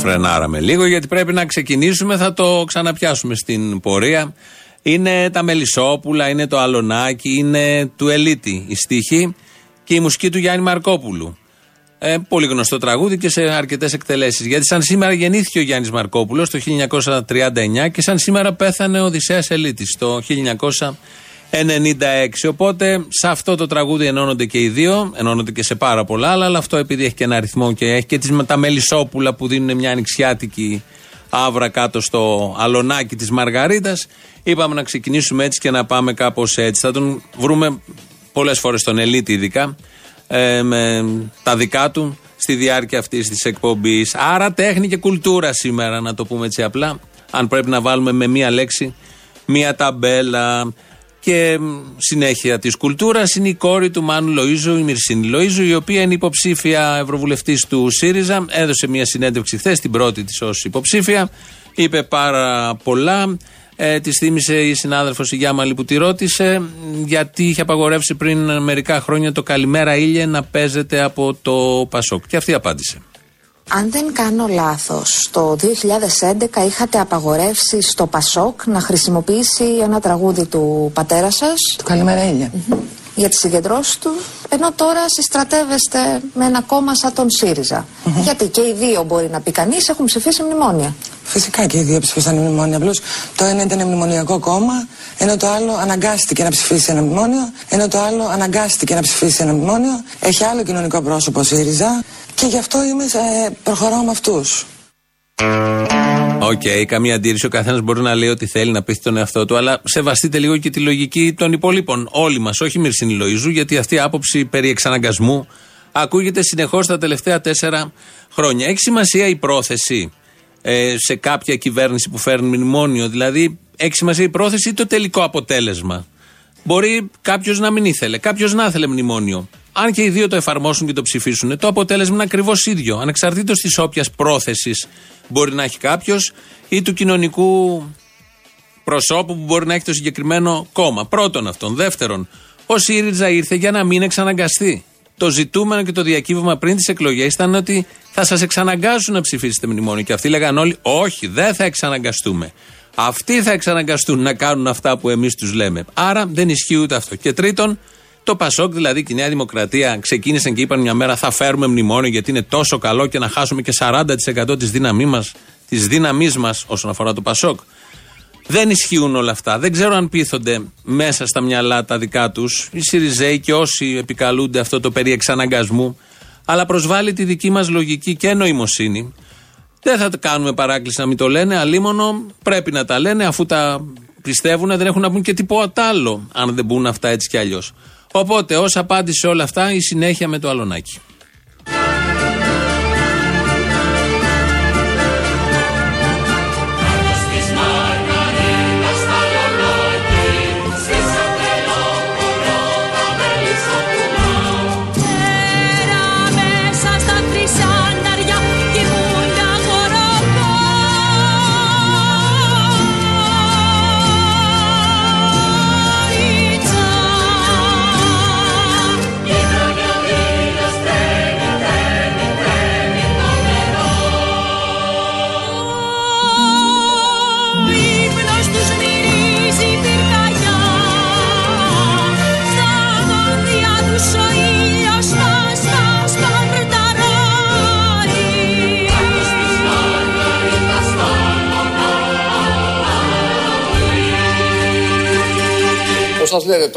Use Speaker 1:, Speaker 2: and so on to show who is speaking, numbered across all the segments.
Speaker 1: φρενάραμε λίγο γιατί πρέπει να ξεκινήσουμε, θα το ξαναπιάσουμε στην πορεία. Είναι τα Μελισσόπουλα, είναι το Αλονάκι, είναι του Ελίτη η στίχη και η μουσική του Γιάννη Μαρκόπουλου. Ε, πολύ γνωστό τραγούδι και σε αρκετές εκτελέσεις. Γιατί σαν σήμερα γεννήθηκε ο Γιάννης Μαρκόπουλος το 1939 και σαν σήμερα πέθανε ο Οδυσσέας Ελίτης το 1996. Οπότε σε αυτό το τραγούδι ενώνονται και οι δύο, ενώνονται και σε πάρα πολλά άλλα, αλλά αυτό επειδή έχει και ένα αριθμό και έχει και τις, τα μελισσόπουλα που δίνουν μια ανοιξιάτικη άβρα κάτω στο αλωνάκι της Μαργαρίτας. Είπαμε να ξεκινήσουμε έτσι και να πάμε κάπως έτσι. Θα τον βρούμε πολλές φορές τον Ελίτη ειδικά ε, με τα δικά του στη διάρκεια αυτής της εκπομπής. Άρα τέχνη και κουλτούρα σήμερα, να το πούμε έτσι απλά. Αν πρέπει να βάλουμε με μία λέξη, μία ταμπέλα. Και συνέχεια της κουλτούρας είναι η κόρη του Μάνου Λοίζου, η Μυρσίνη Λοίζου, η οποία είναι υποψήφια ευρωβουλευτής του ΣΥΡΙΖΑ. Έδωσε μια συνέντευξη χθες, την πρώτη της ως υποψήφια. Είπε πάρα πολλά. Ε, της θύμισε η συνάδελφος η Γιάμαλη που τη ρώτησε γιατί είχε απαγορεύσει πριν μερικά χρόνια το Καλημέρα ήλιε να παίζεται από το Πασόκ. Και αυτή απάντησε.
Speaker 2: Αν δεν κάνω λάθος, το 2011 είχατε απαγορεύσει στο Πασόκ να χρησιμοποιήσει ένα τραγούδι του πατέρα σας;
Speaker 3: Το Καλημέρα ήλια.
Speaker 2: Για τις συγκεντρώσεις του, ενώ τώρα συστρατεύεστε με ένα κόμμα σαν τον ΣΥΡΙΖΑ. Γιατί και οι δύο μπορεί να πει κανείς έχουν ψηφίσει μνημόνια.
Speaker 3: Φυσικά και οι δύο ψηφίσαν μνημόνια. Απλώς το ένα ήταν μνημονιακό κόμμα, ενώ το άλλο αναγκάστηκε να ψηφίσει ένα μνημόνιο, ενώ το άλλο αναγκάστηκε να ψηφίσει ένα μνημόνιο. Έχει άλλο κοινωνικό πρόσωπο ΣΥΡΙΖΑ και γι' αυτό είμαι, ε, προχωράω με αυτούς.
Speaker 1: OK, okay, καμία αντίρρηση. Ο καθένας μπορεί να λέει ό,τι θέλει, να πείθει τον εαυτό του, αλλά σεβαστείτε λίγο και τη λογική των υπολείπων. Όλοι μας, όχι Μυρσίνη Λοϊζού, γιατί αυτή η άποψη περί εξαναγκασμού ακούγεται συνεχώς τα τελευταία τέσσερα χρόνια. Έχει σημασία η πρόθεση ε, σε κάποια κυβέρνηση που φέρνει μνημόνιο. Δηλαδή, έχει σημασία η πρόθεση ή το τελικό αποτέλεσμα; Μπορεί κάποιος να μην ήθελε, κάποιος να ήθελε μνημόνιο. Αν και οι δύο το εφαρμόσουν και το ψηφίσουν, το αποτέλεσμα είναι ακριβώς ίδιο. Ανεξαρτήτως της όποιας πρόθεσης μπορεί να έχει κάποιος ή του κοινωνικού προσώπου που μπορεί να έχει το συγκεκριμένο κόμμα. Πρώτον αυτόν. Δεύτερον, ο ΣΥΡΙΖΑ ήρθε για να μην εξαναγκαστεί. Το ζητούμενο και το διακύβευμα πριν τις εκλογές ήταν ότι θα σας εξαναγκάσουν να ψηφίσετε μνημόνιο. Και αυτοί λέγαν όλοι, Όχι, δεν θα εξαναγκαστούμε. Αυτοί θα εξαναγκαστούν να κάνουν αυτά που εμείς τους λέμε. Άρα δεν ισχύει ούτε αυτό. Και τρίτον, το Πασόκ, δηλαδή και η Νέα Δημοκρατία, ξεκίνησαν και είπαν μια μέρα θα φέρουμε μνημόνιο γιατί είναι τόσο καλό και να χάσουμε και 40% της δύναμή μας της δύναμής μας όσον αφορά το Πασόκ. Δεν ισχύουν όλα αυτά. Δεν ξέρω αν πείθονται μέσα στα μυαλά τα δικά τους οι Σιριζέοι και όσοι επικαλούνται αυτό το περί εξαναγκασμού. Αλλά προσβάλλει τη δική μας λογική και νοημοσύνη. Δεν θα κάνουμε παράκληση να μην το λένε. Αλίμονο πρέπει να τα λένε αφού τα πιστεύουν. Δεν έχουν να πούν και τίποτα άλλο αν δεν μπουν αυτά έτσι κι αλλιώς. Οπότε ως απάντηση όλα αυτά η συνέχεια με το αλωνάκι.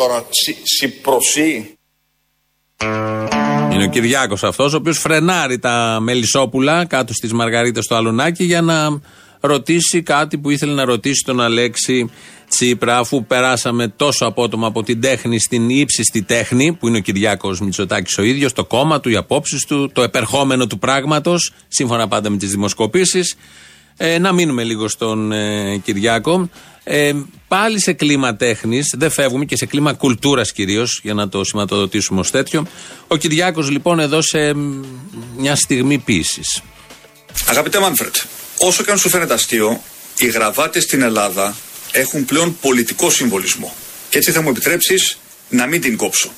Speaker 4: Τώρα, Συ,
Speaker 1: Είναι ο Κυριάκος αυτός, ο οποίος φρενάρει τα μελισσόπουλα κάτω στις Μαργαρίτες στο Αλουνάκι για να ρωτήσει κάτι που ήθελε να ρωτήσει τον Αλέξη Τσίπρα, αφού περάσαμε τόσο απότομα από την τέχνη στην ύψιστη τέχνη, που είναι ο Κυριάκος Μητσοτάκης ο ίδιος, το κόμμα του, οι απόψεις του, το επερχόμενο του πράγματος, σύμφωνα πάντα με τις δημοσκοπήσεις. Ε, να μείνουμε λίγο στον ε, Κυριάκο. Ε, πάλι σε κλίμα τέχνης, δεν φεύγουμε και σε κλίμα κουλτούρας κυρίως, για να το σηματοδοτήσουμε ως τέτοιο. Ο Κυριάκος λοιπόν εδώ σε μια στιγμή ποιήση.
Speaker 4: Αγαπητέ Μάνφρετ, όσο και αν σου φαίνεται αστείο, οι γραβάτες στην Ελλάδα έχουν πλέον πολιτικό συμβολισμό. Και έτσι θα μου επιτρέψεις να μην την κόψω.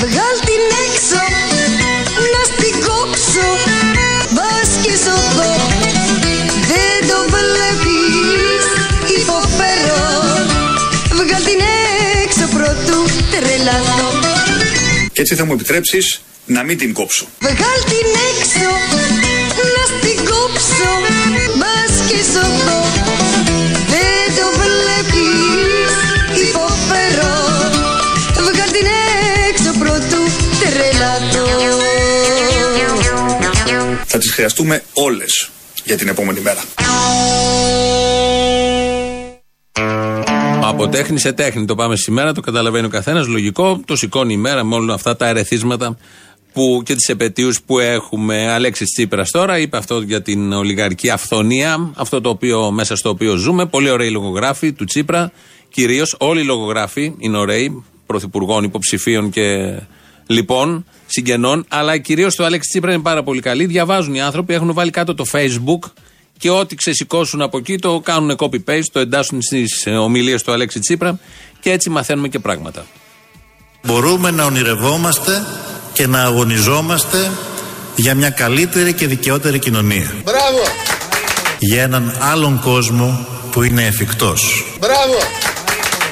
Speaker 5: Βγάλ την έξω,
Speaker 4: έτσι θα μου επιτρέψεις να μην την κόψω.
Speaker 5: Βγάλ την έξω, να στην κόψω Μπας και σωθώ Δεν το βλέπεις, υποφέρω Βγάλ την έξω πρωτού τρελαθώ
Speaker 4: Θα τις χρειαστούμε όλες για την επόμενη μέρα.
Speaker 1: Από τέχνη σε τέχνη το πάμε σήμερα, το καταλαβαίνει ο καθένας. Λογικό, το σηκώνει η μέρα με όλα αυτά τα ερεθίσματα που και τις επαιτίους που έχουμε. Αλέξης Τσίπρας τώρα είπε αυτό για την ολιγαρική αυθονία, αυτό το οποίο μέσα στο οποίο ζούμε. Πολύ ωραίοι λογογράφοι του Τσίπρα. Κυρίως όλοι οι λογογράφοι είναι ωραίοι, πρωθυπουργών, υποψηφίων και λοιπόν συγγενών. Αλλά κυρίως το Αλέξη Τσίπρα είναι πάρα πολύ καλή. Διαβάζουν οι άνθρωποι, έχουν βάλει κάτω το Facebook και ό,τι ξεσηκώσουν από εκεί το κάνουν copy-paste, το εντάσσουν στις ομιλίες του Αλέξη Τσίπρα και έτσι μαθαίνουμε και πράγματα.
Speaker 6: Μπορούμε να ονειρευόμαστε και να αγωνιζόμαστε για μια καλύτερη και δικαιότερη κοινωνία.
Speaker 7: Μπράβο!
Speaker 6: Για έναν άλλον κόσμο που είναι εφικτός.
Speaker 7: Μπράβο!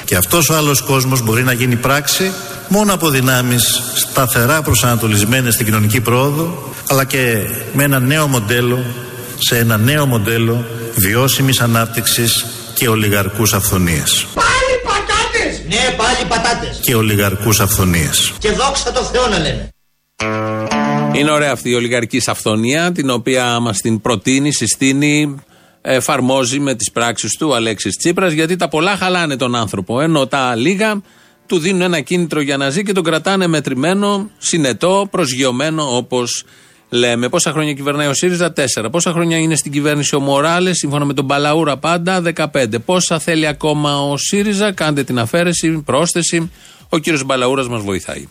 Speaker 6: Και αυτός ο άλλος κόσμος μπορεί να γίνει πράξη μόνο από δυνάμεις σταθερά προσανατολισμένες στην κοινωνική πρόοδο αλλά και με ένα νέο μοντέλο σε ένα νέο μοντέλο βιώσιμης ανάπτυξης και ολιγαρκούς αυθονίας.
Speaker 7: Πάλι πατάτες! Ναι, πάλι πατάτες.
Speaker 6: Και ολιγαρκούς αυθονίας.
Speaker 7: Και δόξα τω Θεώ να λένε.
Speaker 1: Είναι ωραία αυτή η ολιγαρική αυθονία, την οποία μας την προτείνει, συστήνει, εφαρμόζει με τις πράξεις του ο Αλέξης Τσίπρας, γιατί τα πολλά χαλάνε τον άνθρωπο. Ενώ τα λίγα του δίνουν ένα κίνητρο για να ζει και τον κρατάνε μετρημένο, συνετό, προσγειωμένο όπως λέμε. Πόσα χρόνια κυβερνάει ο ΣΥΡΙΖΑ, 4. Πόσα χρόνια είναι στην κυβέρνηση ο Μοράλες, σύμφωνα με τον Παλαούρα πάντα, 15. Πόσα θέλει ακόμα ο ΣΥΡΙΖΑ, κάντε την αφαίρεση, πρόσθεση. Ο κύριος Μπαλαούρας μας βοηθάει.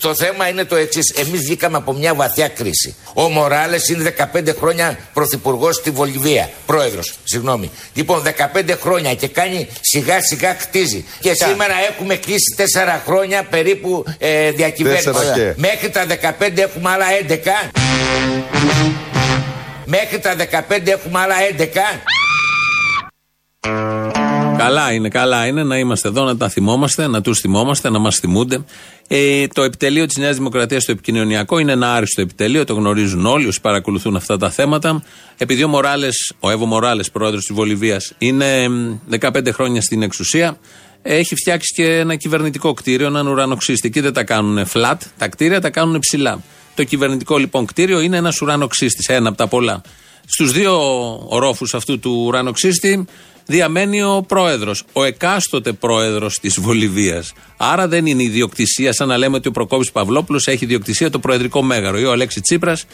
Speaker 8: Το θέμα είναι το εξής. Εμείς βγήκαμε από μια βαθιά κρίση. Ο Μοράλες είναι 15 χρόνια πρωθυπουργός στη Βολιβία. Πρόεδρος, συγγνώμη. Λοιπόν, 15 χρόνια και κάνει σιγά σιγά χτίζει. Και σήμερα έχουμε κλείσει 4 χρόνια περίπου ε, διακυβέρνηση.
Speaker 9: Τέσσερα και.
Speaker 8: Μέχρι τα 15 έχουμε άλλα 11. Μέχρι τα 15 έχουμε άλλα 11.
Speaker 1: Καλά είναι, καλά είναι να είμαστε εδώ, να τα θυμόμαστε, να τους θυμόμαστε, να μας θυμούνται. Ε, το επιτελείο της Νέας Δημοκρατίας στο επικοινωνιακό είναι ένα άριστο επιτελείο, το γνωρίζουν όλοι όσοι παρακολουθούν αυτά τα θέματα. Επειδή ο Μοράλες, ο Εύω Μοράλες, πρόεδρος της Βολιβίας, είναι μ, 15 χρόνια στην εξουσία, έχει φτιάξει και ένα κυβερνητικό κτίριο, έναν ουρανοξύστη. Εκεί δεν τα κάνουν flat, τα κτίρια τα κάνουν ψηλά. Το κυβερνητικό λοιπόν κτίριο είναι ένας ουρανοξύστης, ένα από τα πολλά. Στους δύο ορόφους αυτού του ουρανοξύστη διαμένει ο πρόεδρος, ο εκάστοτε πρόεδρος της Βολιβίας. Άρα δεν είναι ιδιοκτησία, σαν να λέμε ότι ο Προκόπης Παυλόπουλος έχει ιδιοκτησία το προεδρικό μέγαρο ή ο Αλέξη Τσίπρας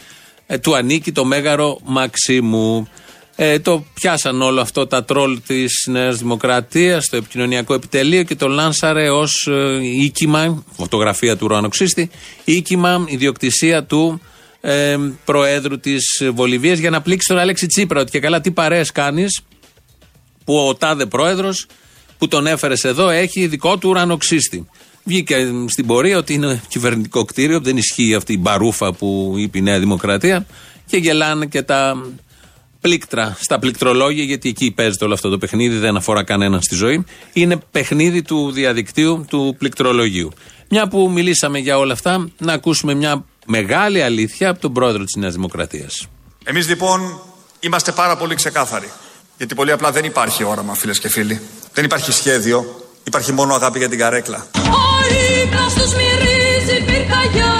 Speaker 1: ε, του ανήκει το μέγαρο Μαξίμου. Ε, το πιάσαν όλο αυτό τα τρόλ της Νέας Δημοκρατίας στο επικοινωνιακό επιτελείο και το λάνσαρε ως ε, οίκημα, φωτογραφία του ουρανοξύστη, οίκημα ιδιοκτησία του ε, Προέδρου της Βολιβίας για να πλήξει τον Αλέξη Τσίπρα. Ότι και καλά τι παρέες κάνεις που ο τάδε πρόεδρος που τον έφερες εδώ έχει δικό του ουρανοξύστη. Βγήκε στην πορεία ότι είναι κυβερνητικό κτίριο, δεν ισχύει αυτή η μπαρούφα που είπε η Νέα Δημοκρατία και γελάνε και τα πλήκτρα στα πληκτρολόγια, γιατί εκεί παίζεται όλο αυτό το παιχνίδι, δεν αφορά κανέναν στη ζωή. Είναι παιχνίδι του διαδικτύου, του πληκτρολογίου. Μια που μιλήσαμε για όλα αυτά, να ακούσουμε μια μεγάλη αλήθεια από τον πρόεδρο της Νέας Δημοκρατίας.
Speaker 4: Εμείς λοιπόν είμαστε πάρα πολύ ξεκάθαροι. Γιατί πολύ απλά δεν υπάρχει όραμα, φίλες και φίλοι. Δεν υπάρχει σχέδιο, υπάρχει μόνο αγάπη για την καρέκλα.
Speaker 5: Ο ύπνος τους μυρίζει πυρκαγιά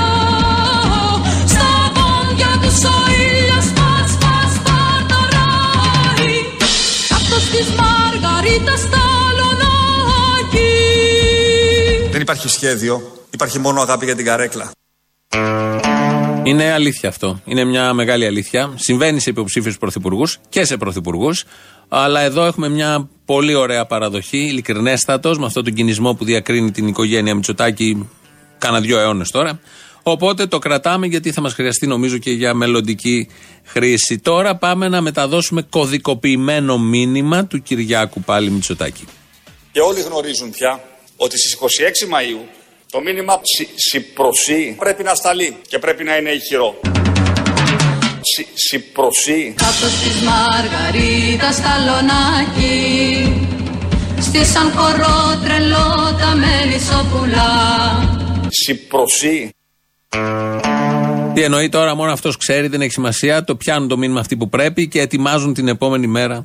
Speaker 5: Στα πόδια τους ο ήλιος σπατ σπατ σπαρταράει Κάπτος της Μαργαρίτας στα λονάκι
Speaker 4: Δεν υπάρχει σχέδιο, υπάρχει μόνο αγάπη για την καρέκλα.
Speaker 1: Είναι αλήθεια αυτό. Είναι μια μεγάλη αλήθεια. Συμβαίνει σε υποψήφιους πρωθυπουργούς και σε πρωθυπουργούς. Αλλά εδώ έχουμε μια πολύ ωραία παραδοχή, ειλικρινέστατος, με αυτόν τον κινησμό που διακρίνει την οικογένεια Μητσοτάκη κάνα δύο αιώνες τώρα. Οπότε το κρατάμε γιατί θα μας χρειαστεί νομίζω και για μελλοντική χρήση. Τώρα πάμε να μεταδώσουμε κωδικοποιημένο μήνυμα του Κυριάκου πάλι Μητσοτάκη.
Speaker 4: Και όλοι γνωρίζουν πια ότι στις 26 Μαΐου το μήνυμα ψι, συμπροσύ πρέπει να σταλεί και πρέπει να είναι ηχηρό. Συ, συμπροσύ.
Speaker 5: Κάπτος της Μαργαρίτας στα λονάκι Στη σαν χορό τρελό τα μελισσόπουλα
Speaker 4: Σιπροσί.
Speaker 1: Τι εννοεί τώρα, μόνο αυτός ξέρει, δεν έχει σημασία. Το πιάνουν το μήνυμα αυτοί που πρέπει και ετοιμάζουν την επόμενη μέρα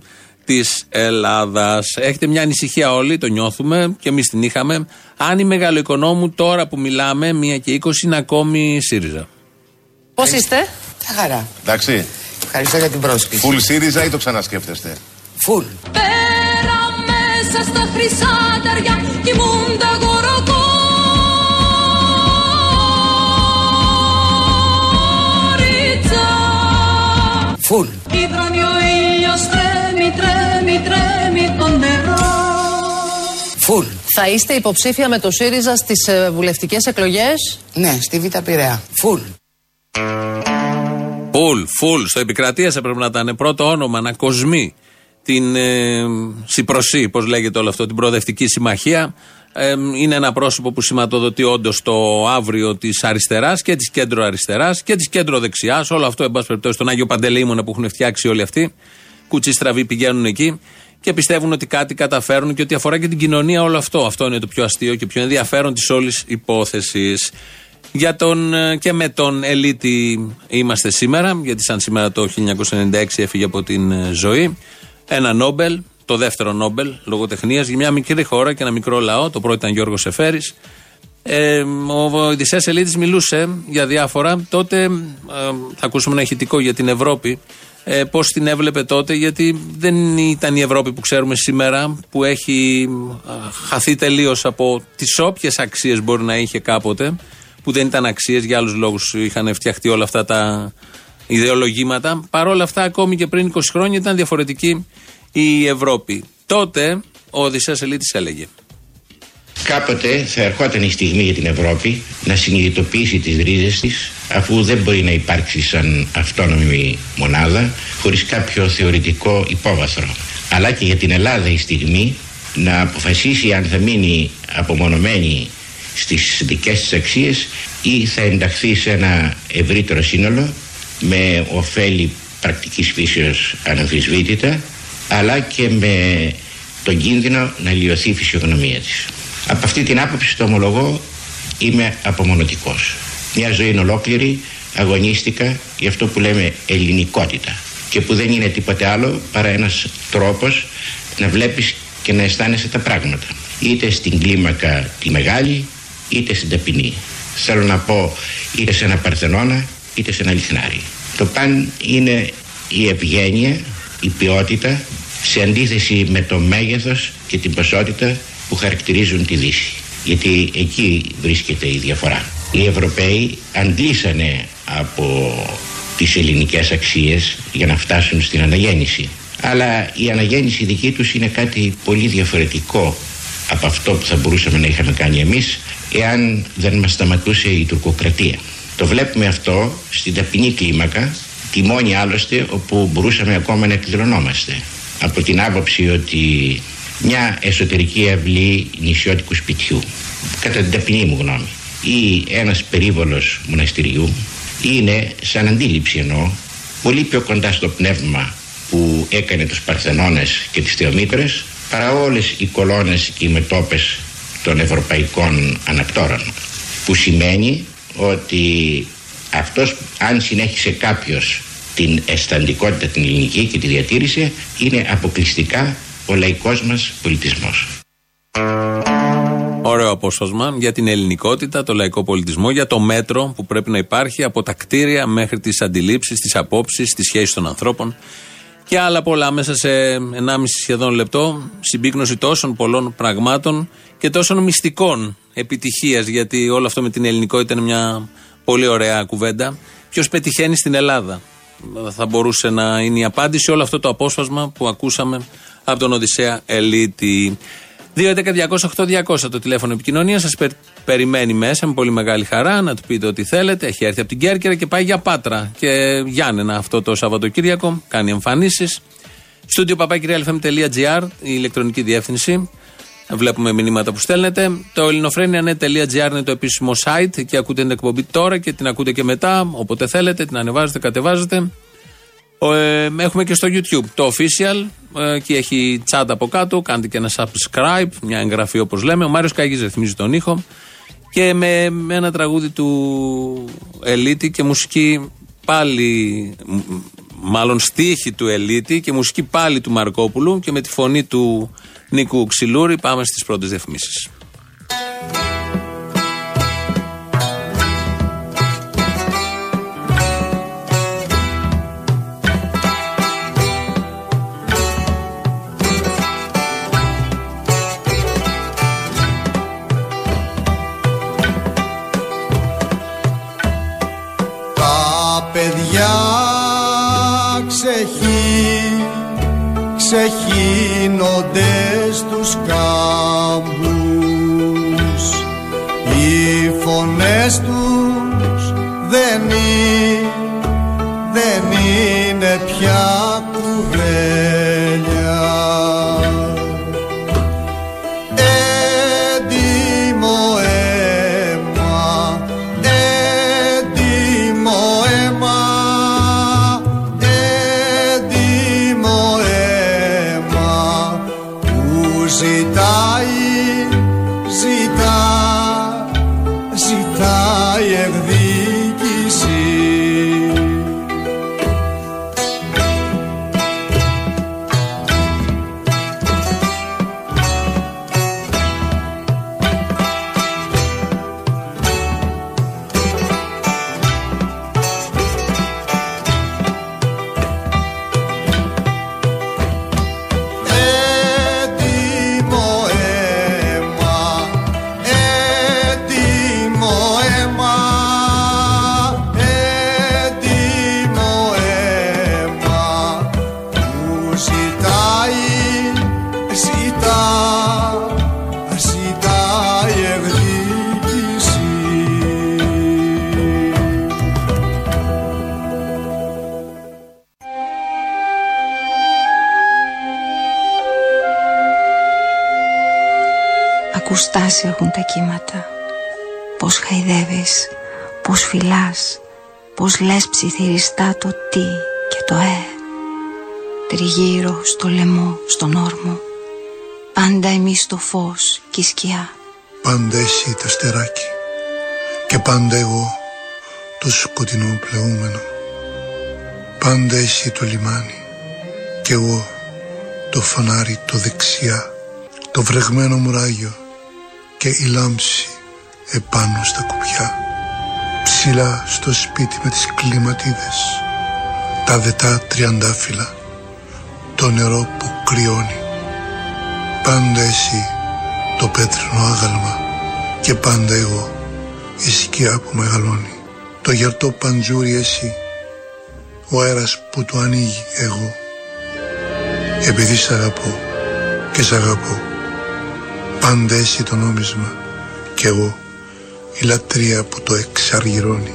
Speaker 1: της Ελλάδας. Έχετε μια ανησυχία όλοι, το νιώθουμε και εμείς την είχαμε. Αν η μεγαλοοικονόμου τώρα που μιλάμε, 1 και 20 είναι ακόμη ΣΥΡΙΖΑ.
Speaker 9: Πώς είστε,
Speaker 3: Τα χαρά.
Speaker 10: Εντάξει.
Speaker 3: Ευχαριστώ για την πρόσκληση.
Speaker 10: Φουλ ΣΥΡΙΖΑ ή το ξανασκέφτεστε;
Speaker 3: Φουλ.
Speaker 5: Πέρα μέσα στα χρυσά τεριά κοιμούνται γοροκόριτσα.
Speaker 3: Φουλ.
Speaker 5: Υδρώνει ο ήλιος, τρέμει, τρέμει, τρέμει το νερό.
Speaker 3: Φουλ.
Speaker 9: Θα είστε υποψήφια με το ΣΥΡΙΖΑ στις βουλευτικές εκλογές;
Speaker 3: Ναι, στη Β' Πειραιά. Φουλ.
Speaker 1: Φουλ, φουλ. Στο επικρατεία έπρεπε να ήταν πρώτο όνομα, να κοσμεί την ε, Συπροσή, πώς λέγεται όλο αυτό, την προοδευτική συμμαχία. Ε, είναι ένα πρόσωπο που σηματοδοτεί όντως το αύριο της αριστεράς και της κέντρο αριστεράς και της κέντρο δεξιάς. Όλο αυτό, εν πάση περιπτώσει, στον Άγιο Παντελεήμονα που έχουν φτιάξει όλοι αυτοί. Κουτσί στραβοί πηγαίνουν εκεί και πιστεύουν ότι κάτι καταφέρουν και ότι αφορά και την κοινωνία όλο αυτό. Αυτό είναι το πιο αστείο και πιο ενδιαφέρον της όλης υπόθεσης. Για τον, ε, και με τον Ελίτη είμαστε σήμερα, γιατί σαν σήμερα το 1996 έφυγε από την ε, ζωή. Ένα Νόμπελ, το δεύτερο Νόμπελ λογοτεχνίας για μια μικρή χώρα και ένα μικρό λαό. Το πρώτο ήταν Γιώργος Εφέρης. Ε, ο Ιδησέας Ελίτης μιλούσε για διάφορα. Τότε ε, θα ακούσουμε ένα ηχητικό για την Ευρώπη. Ε, Πώς την έβλεπε τότε, γιατί δεν ήταν η Ευρώπη που ξέρουμε σήμερα, που έχει ε, χαθεί τελείως από τις όποιες αξίες μπορεί να είχε κάποτε, που δεν ήταν αξίες, για άλλους λόγους είχαν φτιαχτεί όλα αυτά τα ιδεολογήματα. Παρ' όλα αυτά, ακόμη και πριν 20 χρόνια ήταν διαφορετική η Ευρώπη. Τότε ο Οδυσσέας Ελίτης έλεγε.
Speaker 11: Κάποτε θα ερχόταν η στιγμή για την Ευρώπη να συνειδητοποιήσει τις ρίζες της αφού δεν μπορεί να υπάρξει σαν αυτόνομη μονάδα χωρίς κάποιο θεωρητικό υπόβαθρο. Αλλά και για την Ελλάδα η στιγμή να αποφασίσει αν θα μείνει απομονωμένη στις δικές της αξίες ή θα ενταχθεί σε ένα ευρύτερο σύνολο με ωφέλη πρακτικής φύσεως αναμφισβήτητα αλλά και με τον κίνδυνο να λιωθεί η φυσιογνωμία της. Από αυτή την άποψη το ομολογώ είμαι απομονωτικός. Μια ζωή είναι ολόκληρη αγωνίστηκα για αυτό που λέμε ελληνικότητα. Και που δεν είναι τίποτε άλλο παρά ένας τρόπος να βλέπεις και να αισθάνεσαι τα πράγματα. Είτε στην κλίμακα τη μεγάλη είτε στην ταπεινή. Θέλω να πω είτε σε ένα παρθενώνα είτε σε ένα λιχνάρι το παν είναι η ευγένεια η ποιότητα σε αντίθεση με το μέγεθος και την ποσότητα που χαρακτηρίζουν τη Δύση. Γιατί εκεί βρίσκεται η διαφορά. Οι Ευρωπαίοι αντλήσανε από τις ελληνικές αξίες για να φτάσουν στην αναγέννηση. Αλλά η αναγέννηση δική τους είναι κάτι πολύ διαφορετικό από αυτό που θα μπορούσαμε να είχαμε κάνει εμείς εάν δεν μας σταματούσε η τουρκοκρατία. Το βλέπουμε αυτό στην ταπεινή κλίμακα, τη μόνη άλλωστε όπου μπορούσαμε ακόμα να εκδηλωνόμαστε. Από την άποψη ότι μια εσωτερική αυλή νησιώτικου σπιτιού, κατά την ταπεινή μου γνώμη, ή ένας περίβολος μοναστηριού, είναι σαν αντίληψη εννοώ, πολύ πιο κοντά στο πνεύμα που έκανε τους Παρθενώνες και τις Θεομήτρες παρά όλες οι κολόνες και οι μετόπες των ευρωπαϊκών ανακτόρων που σημαίνει ότι αυτός αν συνέχισε κάποιος την αισθαντικότητα την ελληνική και τη διατήρησε είναι αποκλειστικά ο λαϊκός μας πολιτισμός.
Speaker 1: Ωραίο απόσπασμα για την ελληνικότητα, το λαϊκό πολιτισμό, για το μέτρο που πρέπει να υπάρχει από τα κτίρια μέχρι τις αντιλήψεις, τις απόψεις, τις σχέσεις των ανθρώπων και άλλα πολλά μέσα σε 1,5 σχεδόν λεπτό. Συμπίκνωση τόσων πολλών πραγμάτων και τόσων μυστικών επιτυχίας, γιατί όλο αυτό με την ελληνικότητα είναι μια πολύ ωραία κουβέντα. Ποιος πετυχαίνει στην Ελλάδα, θα μπορούσε να είναι η απάντηση όλο αυτό το απόσπασμα που ακούσαμε από τον Οδυσσέα Ελίτη. 2.11.208.200 το τηλέφωνο επικοινωνία. Σας περιμένει μέσα με πολύ μεγάλη χαρά να του πείτε ό,τι θέλετε. Έχει έρθει από την Κέρκυρα και πάει για Πάτρα και Γιάννενα αυτό το Σαββατοκύριακο. Κάνει εμφανίσεις. Στούντιο παπάκυριαλfm.gr η ηλεκτρονική διεύθυνση. Βλέπουμε μηνύματα που στέλνετε. Το ελληνοφρένια.net.gr είναι το επίσημο site και ακούτε την εκπομπή τώρα και την ακούτε και μετά. Όποτε θέλετε, την ανεβάζετε, κατεβάζετε. Ε, έχουμε και στο YouTube το official ε, και έχει chat από κάτω. Κάντε και ένα subscribe, μια εγγραφή όπως λέμε. Ο Μάριος Καγή ρυθμίζει τον ήχο. Και με, με ένα τραγούδι του Ελίτη και μουσική πάλι, μ- μ- μάλλον στίχη του Ελίτη και μουσική πάλι του Μαρκόπουλου και με τη φωνή του Νίκου Ξυλούρη πάμε στις πρώτες διαφημίσεις.
Speaker 12: Ξεχύνονται στους κάμπους. Οι φωνές τους που
Speaker 2: στο λαιμό, στον όρμο Πάντα εμείς το φως και η σκιά
Speaker 13: Πάντα εσύ το στεράκι και πάντα εγώ το σκοτεινό πλεούμενο. Πάντα εσύ το λιμάνι και εγώ το φανάρι το δεξιά, το βρεγμένο μουράγιο και η λάμψη επάνω στα κουπιά. Ψηλά στο σπίτι με τις κλιματίδες, τα δετά τριαντάφυλλα, το νερό που κρυώνει. Πάντα εσύ το πέτρινο άγαλμα και πάντα εγώ η σκιά που μεγαλώνει. Το γερτό παντζούρι εσύ, ο αέρας που το ανοίγει εγώ. Επειδή σ' αγαπώ και σ' αγαπώ, πάντα εσύ το νόμισμα και εγώ η λατρεία που το εξαργυρώνει.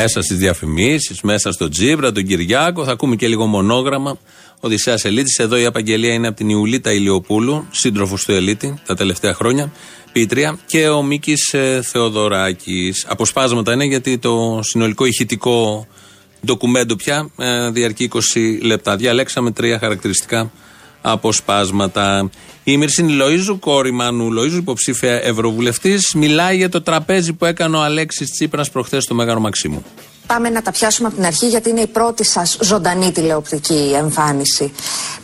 Speaker 1: Μέσα στις διαφημίσεις, μέσα στο Τζίμπρα, τον Κυριάκο, θα ακούμε και λίγο μονόγραμμα. Οδυσσέας Ελίτης. Εδώ η απαγγελία είναι από την Ιουλίτα Ηλιοπούλου, σύντροφος του Ελίτη τα τελευταία χρόνια, πίτρια, και ο Μίκης Θεοδωράκης. Αποσπάσματα είναι γιατί το συνολικό ηχητικό ντοκουμέντο πια ε, διαρκεί 20 λεπτά. Διαλέξαμε τρία χαρακτηριστικά αποσπάσματα. Η Μυρσίνη Λοίζου, κόρη Μανού Λοίζου, υποψήφια ευρωβουλευτής, μιλάει για το τραπέζι που έκανε ο Αλέξης Τσίπρας προχθές στο Μέγαρο Μαξίμου.
Speaker 2: Πάμε να τα πιάσουμε από την αρχή γιατί είναι η πρώτη σας ζωντανή τηλεοπτική εμφάνιση.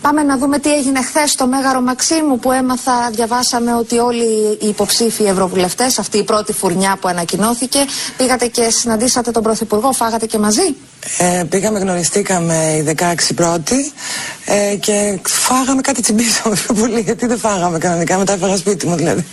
Speaker 2: Πάμε να δούμε τι έγινε χθες στο Μέγαρο Μαξίμου που έμαθα, διαβάσαμε ότι όλοι οι υποψήφοι ευρωβουλευτές, αυτή η πρώτη φουρνιά που ανακοινώθηκε, πήγατε και συναντήσατε τον Πρωθυπουργό, φάγατε και μαζί;
Speaker 3: Ε, πήγαμε, γνωριστήκαμε οι 16 πρώτοι ε, και φάγαμε κάτι τσιμπήσαμε πιο πολύ. Γιατί δεν φάγαμε κανονικά, μετά έφαγα σπίτι μου δηλαδή.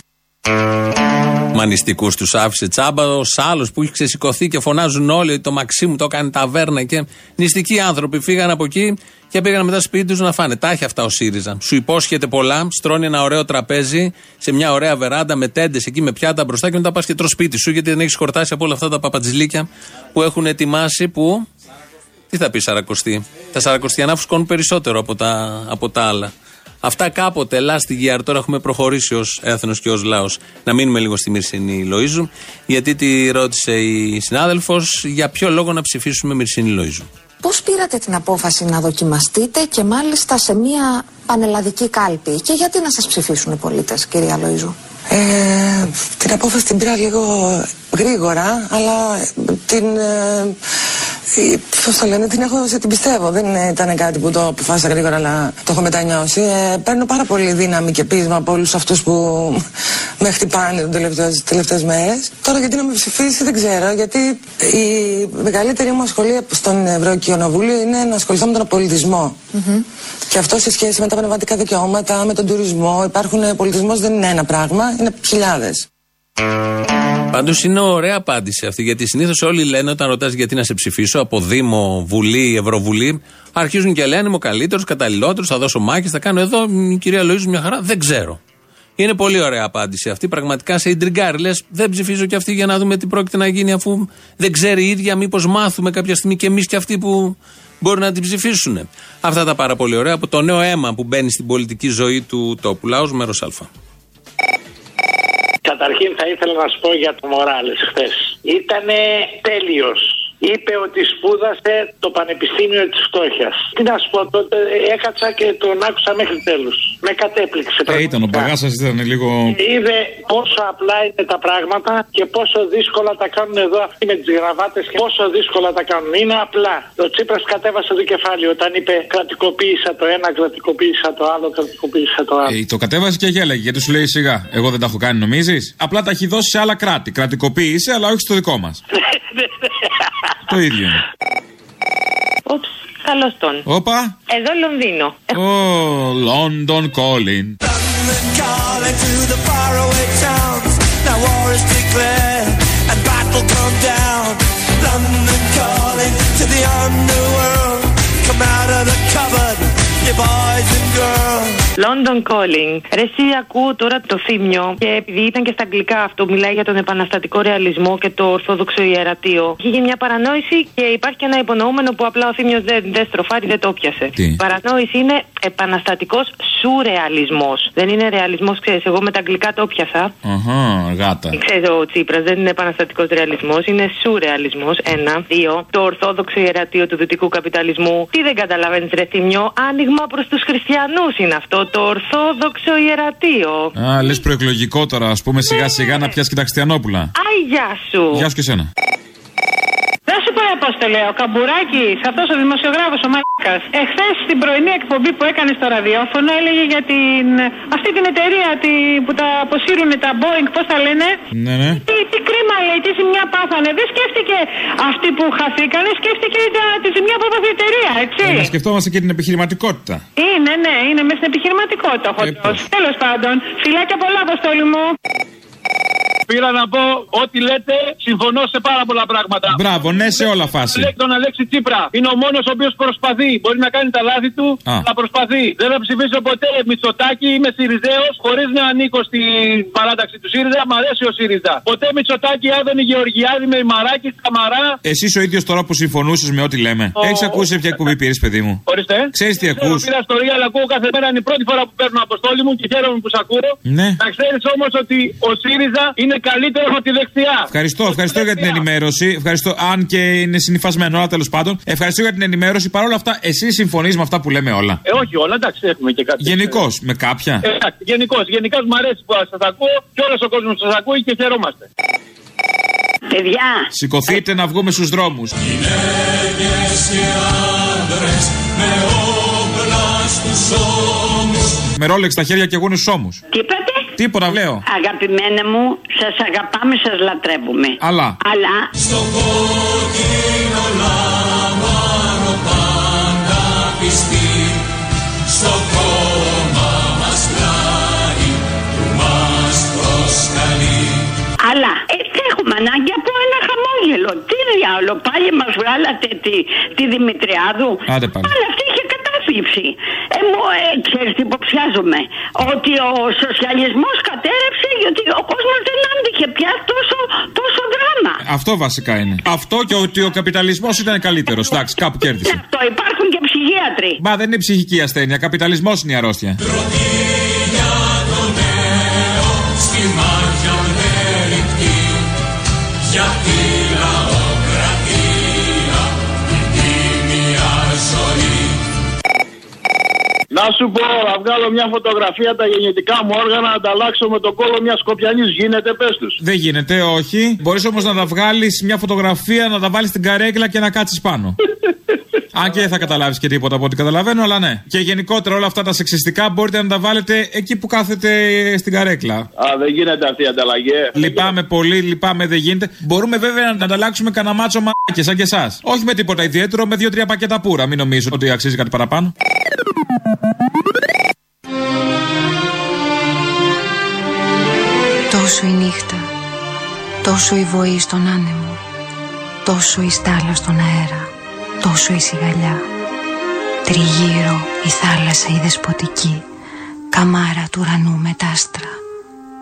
Speaker 1: Μανιστικούς τους άφησε τσάμπα. Ο άλλο που έχει ξεσηκωθεί και φωνάζουν όλοι ότι το Μαξίμου το έκανε ταβέρνα και νηστικοί άνθρωποι φύγαν από εκεί και πήγαν μετά σπίτι τους να φάνε. Τα έχει αυτά ο ΣΥΡΙΖΑ. Σου υπόσχεται πολλά, στρώνει ένα ωραίο τραπέζι σε μια ωραία βεράντα με τέντες εκεί με πιάτα μπροστά και μετά πας και τρώ σπίτι σου γιατί δεν έχεις χορτάσει από όλα αυτά τα παπατζηλίκια που έχουν ετοιμάσει που. Τι θα πει Σαρακοστή; Τα Σαρακοστιανά φουσκώνουν περισσότερο από τα, από τα άλλα. Αυτά κάποτε, last year, τώρα έχουμε προχωρήσει ως έθνος και ως λαός. Να μείνουμε λίγο στη Μυρσίνη Λοίζου, γιατί τη ρώτησε η συνάδελφος για ποιο λόγο να ψηφίσουμε Μυρσίνη Λοίζου.
Speaker 2: Πώς πήρατε την απόφαση να δοκιμαστείτε και μάλιστα σε μια πανελλαδική κάλπη; Και γιατί να σας ψηφίσουν οι πολίτες, κυρία Λοίζου;
Speaker 3: Ε, την απόφαση την πήρα λίγο γρήγορα, αλλά την. Ε, ε, πώς το λένε, την έχω, την πιστεύω. Δεν ήταν κάτι που το αποφάσισα γρήγορα, αλλά το έχω μετανιώσει. Ε, παίρνω πάρα πολύ δύναμη και πείσμα από όλους αυτούς που με χτυπάνε τις τελευταίες μέρες. Τώρα γιατί να με ψηφίσει δεν ξέρω, γιατί η μεγαλύτερη μου ασχολία στον Ευρωκοινοβούλιο είναι να ασχοληθώ με τον πολιτισμό. Και αυτό σε σχέση με τα πνευματικά δικαιώματα, με τον τουρισμό. Υπάρχουν πολιτισμός δεν είναι ένα πράγμα, είναι χιλιάδες.
Speaker 1: Πάντως είναι ωραία απάντηση αυτή, γιατί συνήθως όλοι λένε όταν ρωτάς γιατί να σε ψηφίσω από Δήμο, Βουλή, Ευρωβουλή, αρχίζουν και λένε Είμαι ο καλύτερος, καταλληλότερος, θα δώσω μάχες, θα κάνω εδώ. Η κυρία Λοίζου μια χαρά. Δεν ξέρω. Είναι πολύ ωραία απάντηση αυτή. Πραγματικά σε ιντριγκάρει. Λες, δεν ψηφίζω και αυτή για να δούμε τι πρόκειται να γίνει, αφού δεν ξέρει η ίδια. Μήπως μάθουμε κάποια στιγμή και εμείς και αυτοί που μπορεί να την ψηφίσουν. Αυτά τα πάρα πολύ ωραία από το νέο αίμα που μπαίνει στην πολιτική ζωή του τόπου. Λαό μέρος Α.
Speaker 14: Καταρχήν θα ήθελα να σου πω για το Μοράλες χθες. Ήτανε τέλειος. Είπε ότι σπούδασε το Πανεπιστήμιο της Φτώχειας. Τι να σου πω τότε, έκατσα και τον άκουσα μέχρι τέλους. Με κατέπληξε.
Speaker 15: Ε, ήταν ο παγάσα, ήταν λίγο.
Speaker 14: Είδε πόσο απλά είναι τα πράγματα και πόσο δύσκολα τα κάνουν εδώ αυτοί με τις γραβάτες και πόσο δύσκολα τα κάνουν. Είναι απλά. Ο Τσίπρας κατέβασε το κεφάλι όταν είπε κρατικοποίησα το ένα, κρατικοποίησα το άλλο, κρατικοποίησα το άλλο.
Speaker 15: Ε, το κατέβασε και γέλαγε γιατί σου λέει σιγά. Εγώ δεν τα έχω κάνει, νομίζεις; Απλά τα έχει δώσει σε άλλα κράτη. Κρατικοποίησε, αλλά όχι στο δικό μας. το ίδιο. είναι.
Speaker 16: Ούψ, καλώ τον.
Speaker 15: Όπα.
Speaker 16: Εδώ Λονδίνο.
Speaker 15: Oh, London calling.
Speaker 12: calling to the faraway towns. Now war is declared and battle come down. London calling to the underworld. Come out of the cupboard, you boys and girls.
Speaker 16: London Calling. Ρε, εσύ ακούω τώρα το θύμιο και επειδή ήταν και στα αγγλικά αυτό, μιλάει για τον επαναστατικό ρεαλισμό και το ορθόδοξο ιερατείο. Είχε μια παρανόηση και υπάρχει και ένα υπονοούμενο που απλά ο θύμιος δεν, δεν στροφάρει, δεν το πιασε.
Speaker 15: Τι;
Speaker 16: Παρανόηση είναι επαναστατικός σουρεαλισμός. Δεν είναι ρεαλισμός, ξέρεις. Εγώ με τα αγγλικά το πιασα.
Speaker 15: Αχα, γάτα.
Speaker 16: Ξέρεις, ο Τσίπρας δεν είναι επαναστατικός ρεαλισμός, είναι σουρεαλισμός. Ένα. Δύο. Το ορθόδοξο ιερατείο του δυτικού καπιταλισμού. Τι δεν καταλαβαίνεις, Ρε Θήμιο, άνοιγμα προς τους χριστιανούς είναι αυτό. Το ορθόδοξο ιερατείο.
Speaker 15: Α, λες προεκλογικό τώρα, ας πούμε σιγά σιγά να πιάσεις και τα Χριστιανόπουλα.
Speaker 16: Άι, γεια σου.
Speaker 15: Γεια σου και σένα.
Speaker 17: Δεν σου πω Απόστολε, ο Καμπουράκη, αυτός ο δημοσιογράφος, ο Μάρκα, εχθές στην πρωινή εκπομπή που έκανε στο ραδιόφωνο έλεγε για την, αυτή την εταιρεία τη, που τα αποσύρουν τα Boeing, πώς τα λένε;
Speaker 15: Ναι, ναι.
Speaker 17: Τι, τι κρίμα λέει, τι ζημιά πάθανε. Δεν σκέφτηκε αυτοί που χαθήκανε, σκέφτηκε τα, τη ζημιά που έπαθε η εταιρεία, έτσι.
Speaker 15: Ε, να σκεφτόμαστε και την επιχειρηματικότητα.
Speaker 17: Είναι, ναι, είναι μέσα στην επιχειρηματικότητα ο χοντρός. Τέλος πάντων, φιλάκια πολλά, Αποστόλη μου.
Speaker 18: Πήρα να πω ό,τι λέτε, συμφωνώ σε πάρα πολλά πράγματα.
Speaker 15: Μπράβο, ναι, σε όλα φάση.
Speaker 18: Λέει τον Αλέξη Τσίπρα. Είναι ο μόνος ο οποίος προσπαθεί. Μπορεί να κάνει τα λάθη του,
Speaker 15: Α.
Speaker 18: αλλά προσπαθεί. Δεν θα ψηφίσω ποτέ Μητσοτάκη, είμαι Σιριζέος, χωρίς να ανήκω στην παράταξη του ΣΥΡΙΖΑ. Μ' αρέσει ο ΣΥΡΙΖΑ. Ποτέ Μητσοτάκη, Άδωνη Γεωργιάδη με Μαράκη, Καμαρά.
Speaker 15: Εσύ ο ίδιος τώρα που συμφωνούσες με ό,τι λέμε.
Speaker 18: Ο-
Speaker 15: Έχεις ακούσει σε ποια εκπομπή πήρες, παιδί μου;
Speaker 18: Ορίστε.
Speaker 15: Ξέρεις τι ακούς;
Speaker 18: Πήρα ιστορία, αλλά ακούω κάθε μέρα. Είναι η πρώτη φορά που παίρνω αποστόλη μου και χαίρομαι που σε ακούω.
Speaker 15: Ναι.
Speaker 18: Να ξέρεις όμως ότι ο ΣΥΡΙΖΑ είναι καλύτερο από τη δεξιά.
Speaker 15: Ευχαριστώ, ευχαριστώ για την ενημέρωση. Ευχαριστώ, αν και είναι συνηθισμένο, αλλά τέλος πάντων. Ευχαριστώ για την ενημέρωση. Παρ' όλα αυτά, εσύ συμφωνείς με αυτά που λέμε όλα.
Speaker 18: Ε, όχι όλα, εντάξει, έχουμε και κάτι.
Speaker 15: Γενικώς, με κάποια.
Speaker 18: Ε, Εντάξει, γενικώς. Γενικάς μου αρέσει που σας ακούω και όλος ο κόσμος σας ακούει και χαιρόμαστε.
Speaker 19: Παιδιά,
Speaker 15: Σηκωθείτε να βγούμε στους δρόμους.
Speaker 12: Γυναίκες και άντρες με όπλα στους ώμους
Speaker 15: Με ρόλεξ στα χέρια και εγώ στους ώμους.
Speaker 19: τι είπατε.
Speaker 15: Τίποτα, λέω.
Speaker 19: Αγαπημένα μου, σας αγαπάμε, σας λατρεύουμε.
Speaker 15: Αλλά.
Speaker 19: Αλλά
Speaker 12: Στο κόκκινο λάμαρο πάντα πιστή Στο κόμμα μας πλάι που μας προσκαλεί
Speaker 19: Αλλά ε, θα έχουμε ανάγκη από ένα χαμόγελο. Τι διάολο, πάλι μας βγάλατε τη, τη Δημητριάδου.
Speaker 15: Άντε πάλι.
Speaker 19: Αλλά αυτή είχε κατάθλιψη. Ε, μου, ε, ξέρεις τι υποψιάζομαι. Ότι ο σοσιαλισμός κατέρευσε γιατί ο κόσμος δεν άντυχε πια τόσο, τόσο δράμα.
Speaker 15: Αυτό βασικά είναι. Αυτό και ότι ο καπιταλισμός ήταν καλύτερος. Εντάξει, κάπου κέρδισε.
Speaker 19: Το υπάρχουν και ψυχίατροι.
Speaker 15: Μα δεν είναι ψυχική ασθένεια. Καπιταλισμός είναι η αρρώστια.
Speaker 12: Για
Speaker 18: Να Να σου πω, να βγάλω μια φωτογραφία τα γενετικά μου όργανα να ανταλλάξω με το κόλλο μιας σκοπιανής. Γίνεται, πες τους.
Speaker 15: Δεν γίνεται, όχι. Μπορείς όμως να τα βγάλεις μια φωτογραφία, να τα βάλεις στην καρέκλα και να κάτσεις πάνω. Αν και δεν θα καταλάβεις και τίποτα από ό,τι καταλαβαίνω, αλλά ναι. Και γενικότερα όλα αυτά τα σεξιστικά μπορείτε να τα βάλετε εκεί που κάθετε στην καρέκλα.
Speaker 18: Α, δεν γίνεται αυτή η ανταλλαγή. ε.
Speaker 15: Λυπάμαι πολύ, λυπάμαι, δεν γίνεται. Μπορούμε βέβαια να ανταλλάξουμε κανένα μάτσο μάκε σαν και εσάς. Όχι με τίποτα ιδιαίτερο, με δύο-τρία πακέτα πουρα. Μην νομίζω ότι αξίζει κάτι παραπάνω.
Speaker 20: Τόσο η νύχτα, τόσο η βοή στον άνεμο, τόσο η στάλα στον αέρα, τόσο η σιγαλιά. Τριγύρω η θάλασσα η δεσποτική, καμάρα του ουρανού με τ' άστρα,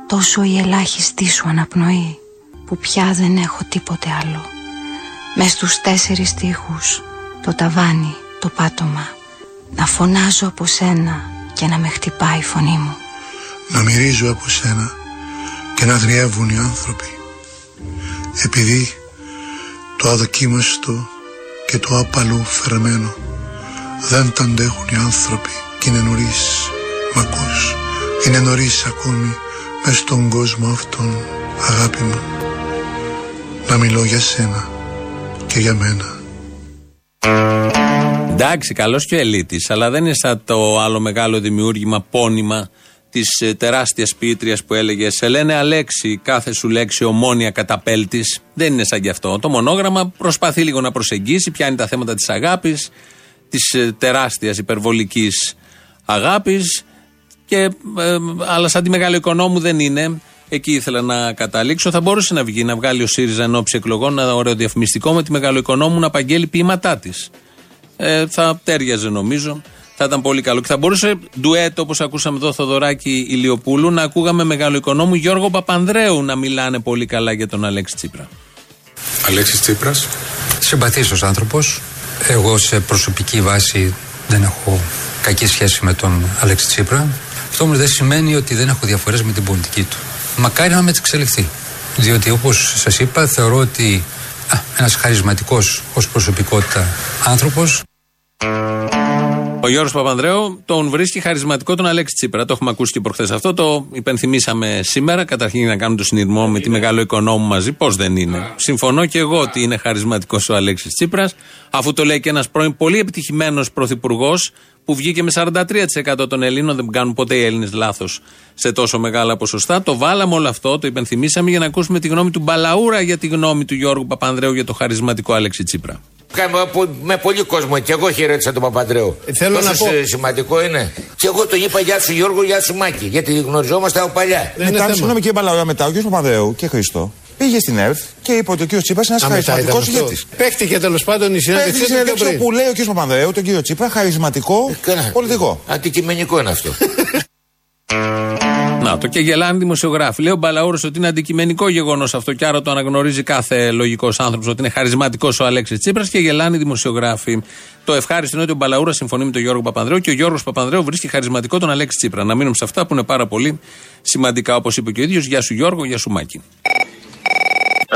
Speaker 20: τόσο η ελάχιστη σου αναπνοή, που πια δεν έχω τίποτε άλλο. Μες στους τέσσερις τείχους, το ταβάνι, το πάτωμα, να φωνάζω από σένα και να με χτυπάει η φωνή μου.
Speaker 13: να μυρίζω από σένα και να θριεύουν οι άνθρωποι. Επειδή το αδοκίμαστο και το άπαλο φερμένο δεν τα αντέχουν οι άνθρωποι και είναι νωρίς μ' ακούς είναι νωρίς ακόμη μες στον κόσμο αυτόν αγάπη μου. Να μιλώ για σένα και για μένα
Speaker 1: Εντάξει, καλός και ο Ελίτης, αλλά δεν είναι σαν το άλλο μεγάλο δημιούργημα, πόνημα της ε, τεράστιας ποιήτριας που έλεγε Σε λένε Αλέξη, κάθε σου λέξη ομόνια καταπέλτης. Δεν είναι σαν κι αυτό. Το μονόγραμμα προσπαθεί λίγο να προσεγγίσει, πιάνει τα θέματα της αγάπης, της ε, τεράστιας υπερβολικής αγάπης. Και, ε, αλλά σαν τη μεγάλο οικονόμου δεν είναι. Εκεί ήθελα να καταλήξω. Θα μπορούσε να βγει, να βγάλει ο ΣΥΡΙΖΑ εν ώψη εκλογών ένα ωραίο διαφημιστικό με τη μεγάλο οικονόμου να απαγγέλει ποίηματά της. Ε, θα τέριαζε νομίζω. Θα ήταν πολύ καλό. Και θα μπορούσε ντουέτο όπως ακούσαμε εδώ Θοδωράκη Ηλιοπούλου να ακούγαμε μεγάλο οικονόμου Γιώργο Παπανδρέου να μιλάνε πολύ καλά για τον Αλέξη Τσίπρα.
Speaker 21: Αλέξης Τσίπρας. Συμπαθής άνθρωπος. Εγώ σε προσωπική βάση δεν έχω κακή σχέση με τον Αλέξη Τσίπρα. Αυτό όμως δεν σημαίνει ότι δεν έχω διαφορές με την πολιτική του. Μακάρι να με εξελιχθεί. Διότι όπως σας είπα θεωρώ ότι α, ένας χαρισματικός ως προσωπικότητα άνθρωπος
Speaker 1: Ο Γιώργος Παπανδρέου τον βρίσκει χαρισματικό τον Αλέξη Τσίπρα. Το έχουμε ακούσει και προχθές αυτό. Το υπενθυμίσαμε σήμερα. Καταρχήν να κάνουμε το συνειρμό με τη μεγάλο οικονόμου μαζί. Πώς δεν είναι. Συμφωνώ και εγώ ότι είναι χαρισματικός ο Αλέξης Τσίπρας. Αφού το λέει και ένας πρώην πολύ επιτυχημένος πρωθυπουργός που βγήκε με 43% των Ελλήνων. Δεν κάνουν ποτέ οι Έλληνες λάθος σε τόσο μεγάλα ποσοστά. Το βάλαμε όλο αυτό, το υπενθυμίσαμε για να ακούσουμε τη γνώμη του Μπαλαούρα για τη γνώμη του Γιώργου Παπανδρέου για το χαρισματικό Αλέξη Τσίπρα.
Speaker 8: Κάμε από- με πολύ κόσμο και εγώ χαιρέτησα τον Παπαντρέου.
Speaker 22: θέλω
Speaker 8: Πόσο
Speaker 22: να πω-
Speaker 8: σε- σημαντικό είναι. Και εγώ τον είπα Γεια σου Γιώργο, Γεια σου Μάκη. Γιατί γνωριζόμαστε από παλιά.
Speaker 22: Μετά, συγγνώμη κύριε Μπαλαούρα, μετά ο κ. Παπανδρέου και Χρήστο πήγε στην ΕΡΘ και είπε ότι ο κ. Τσίπρας είναι ένας Α, μετά χαρισματικός ήταν αυτό. ηγέτης. Παίχτηκε τέλος πάντων η συνέντευξή Παίχτηκε του πιο συνέντευξη πριν. όπου λέει ο κ. Παπανδρέου τον κύριο Τσίπρα χαρισματικό πολιτικό.
Speaker 8: Αντικειμενικό είναι αυτό.
Speaker 1: Να το και γελάνε οι δημοσιογράφοι. Λέει ο Μπαλαούρο ότι είναι αντικειμενικό γεγονός αυτό και άρα το αναγνωρίζει κάθε λογικός άνθρωπος ότι είναι χαρισματικός ο Αλέξης Τσίπρας και γελάνε οι δημοσιογράφοι. Το ευχάριστο είναι ότι ο Μπαλαούρα συμφωνεί με τον Γιώργο Παπανδρέου και ο Γιώργος Παπανδρέου βρίσκει χαρισματικό τον Αλέξη Τσίπρα. Να μείνουμε σε αυτά που είναι πάρα πολύ σημαντικά όπως είπε και ο ίδιος. Γεια σου Γιώργο, γεια σου Μάκη.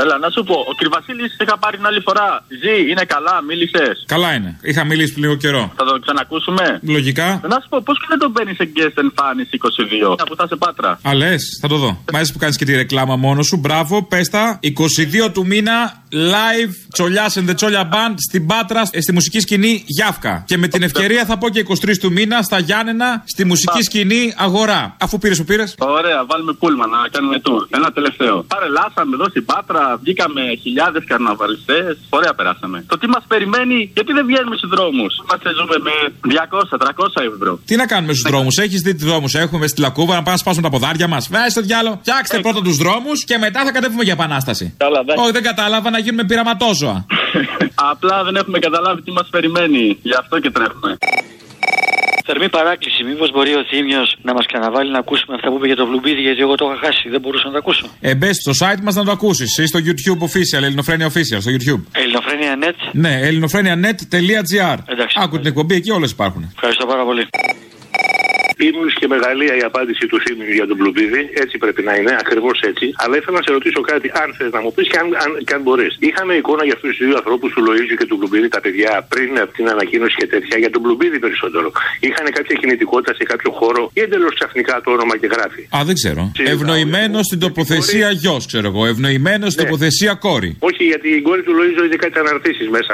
Speaker 23: Έλα, να σου πω, ο Κρυβασίλη είχα πάρει την άλλη φορά. Ζει, είναι καλά, μίλησες.
Speaker 15: Καλά είναι. Είχα μιλήσει πριν λίγο καιρό.
Speaker 23: Θα τον ξανακούσουμε.
Speaker 15: Λογικά.
Speaker 23: Να σου πω, πώς και δεν τον παίρνεις σε guest εμφάνιση 22. Που θα σε πάτρα.
Speaker 15: Α, λες, θα το δω. Μ' αρέσει που κάνεις και τη ρεκλάμα μόνος σου. Μπράβο, πες τα. 22 του μήνα live τσολιάς and the Τσόλια Band στην Πάτρα, ε, στη μουσική σκηνή Γιάφκα. Και με την ευκαιρία θα πω και 23 του μήνα στα Γιάννενα, στη μουσική σκηνή Αγορά. Αφού πήρες, που πήρες;
Speaker 23: Ωραία, βάλουμε πούλμα να κάνουμε tour. Ένα τελευταίο. Παρελάσαμε εδώ στην Πάτρα, βγήκαμε χιλιάδες καρναβαλιστές. Ωραία περάσαμε. Το τι μας περιμένει, γιατί δεν βγαίνουμε στους δρόμους; Είμαστε ζούμε με 200-300 ευρώ.
Speaker 15: Τι να κάνουμε στους δρόμους, έχεις δει τι δρόμους έχουμε μες στη Λακκούβα να πάμε να σπάσουμε τα ποδάρια μας. Βάζεις το διάλογο, φτιάξτε πρώτα τους δρόμους και μετά θα κατέβουμε για επανάσταση.
Speaker 23: Καλά, εντάξει.
Speaker 15: Όχι, δεν κατάλαβα να γίνουμε πειραματόζωα.
Speaker 23: Απλά δεν έχουμε καταλάβει τι μας περιμένει. Γι' αυτό και τρέχουμε.
Speaker 24: Θερμή παράκληση, μήπως μπορεί ο Θήμιος να μας ξαναβάλει να ακούσουμε αυτά που είπε για το Βλουμπίδι, γιατί εγώ το είχα χάσει, δεν μπορούσα να το ακούσω.
Speaker 15: Ε, μπες στο site μας να το ακούσεις ή στο YouTube official, Ελληνοφρένια official, στο YouTube.
Speaker 24: Ελληνοφρένια net.
Speaker 15: Ναι, ελληνοφρένια.net.gr.
Speaker 24: Εντάξει.
Speaker 15: Άκου την εκπομπή, εκεί όλες υπάρχουν.
Speaker 24: Ευχαριστώ πάρα πολύ.
Speaker 25: Ήμουν και μεγαλεία η απάντηση του Θήμιου για τον Πλουμπίδη. Έτσι πρέπει να είναι, ακριβώς έτσι. Αλλά ήθελα να σε ρωτήσω κάτι, αν θες να μου πεις και αν, αν, και αν μπορείς. Είχαμε εικόνα για αυτούς τους δύο ανθρώπους, του Λοίζου και του Πλουμπίδη, τα παιδιά πριν από την ανακοίνωση και τέτοια, για τον Πλουμπίδη περισσότερο. Είχαν κάποια κινητικότητα σε κάποιο χώρο ή εντελώς ξαφνικά το όνομα και γράφει;
Speaker 15: Α, δεν ξέρω. Ευνοημένος στην τοποθεσία γιος, ξέρω εγώ. Ευνοημένος στην
Speaker 25: Ναι.
Speaker 15: τοποθεσία κόρη.
Speaker 25: Όχι, γιατί η κόρη του Λοίζο είχε κάτι αναρτήσεις μέσα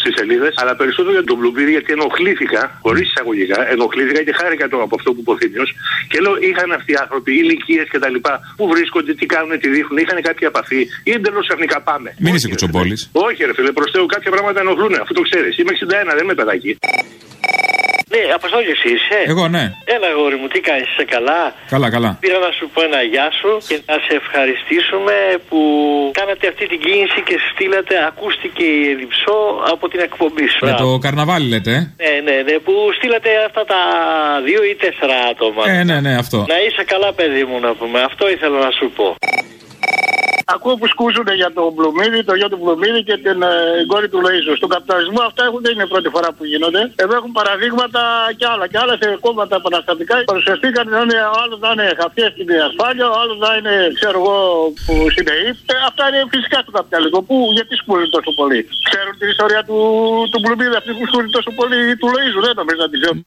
Speaker 25: στις σελίδες, αλλά περισσότερο για τον Μπλουμπίδη, γιατί ενοχλήθηκα, χωρίς εισαγωγικά, ενοχλήθηκα και χάρηκα το από αυτό που είπε ο Θήμιος. Και λέω, είχαν αυτοί οι άνθρωποι, ηλικίες κτλ. που βρίσκονται, τι κάνουν, τι δείχνουν, είχαν κάποια επαφή ή εντελώς ξαφνικά πάμε.
Speaker 15: Μην είσαι κουτσομπόλης.
Speaker 25: Όχι, ρε φίλε, προς Θεού, κάποια πράγματα ενοχλούν, αφού το ξέρεις. Είμαι 61, δεν είμαι παιδάκι.
Speaker 26: Ναι, Αποστόλη εσύ είσαι.
Speaker 15: Εγώ ναι.
Speaker 26: Έλα, γόρι μου, τι κάνεις, είσαι καλά;
Speaker 15: Καλά, καλά.
Speaker 26: Πήρα να σου πω ένα γεια σου και να σε ευχαριστήσουμε που κάνατε αυτή την κίνηση και στείλατε, ακούστηκε η Εδιψό από την εκπομπή σου.
Speaker 15: Για το καρναβάλι λέτε. ε;
Speaker 26: Ναι, ναι, ναι, που στείλατε αυτά τα δύο ή τέσσερα άτομα.
Speaker 15: Ε, ναι, ναι, αυτό.
Speaker 26: Να είσαι καλά, παιδί μου, να πούμε. Αυτό ήθελα να σου πω.
Speaker 18: Ακούω που σκούζουν για τον Μπλουμίδη, το γιο του Μπλουμίδη και την ε, κόρη του Λοίζου. Στον καπιταλισμό αυτά έχουν, δεν είναι πρώτη φορά που γίνονται. Εδώ έχουν παραδείγματα και άλλα. Και άλλα σε κόμματα επαναστατικά παρουσιαστήκαν να είναι, ο άλλος να είναι χαφιές στην ασφάλεια, ο άλλος να είναι, ξέρω εγώ, που συνεεί. Ε, αυτά είναι φυσικά στο καπιταλισμό. Που, γιατί σκούζουν τόσο πολύ; Ξέρουν την ιστορία του, του Μπλουμίδη, αυτοί που σκούζουν τόσο πολύ του Λοίζου. Δεν νομίζω να τη ξέρουν.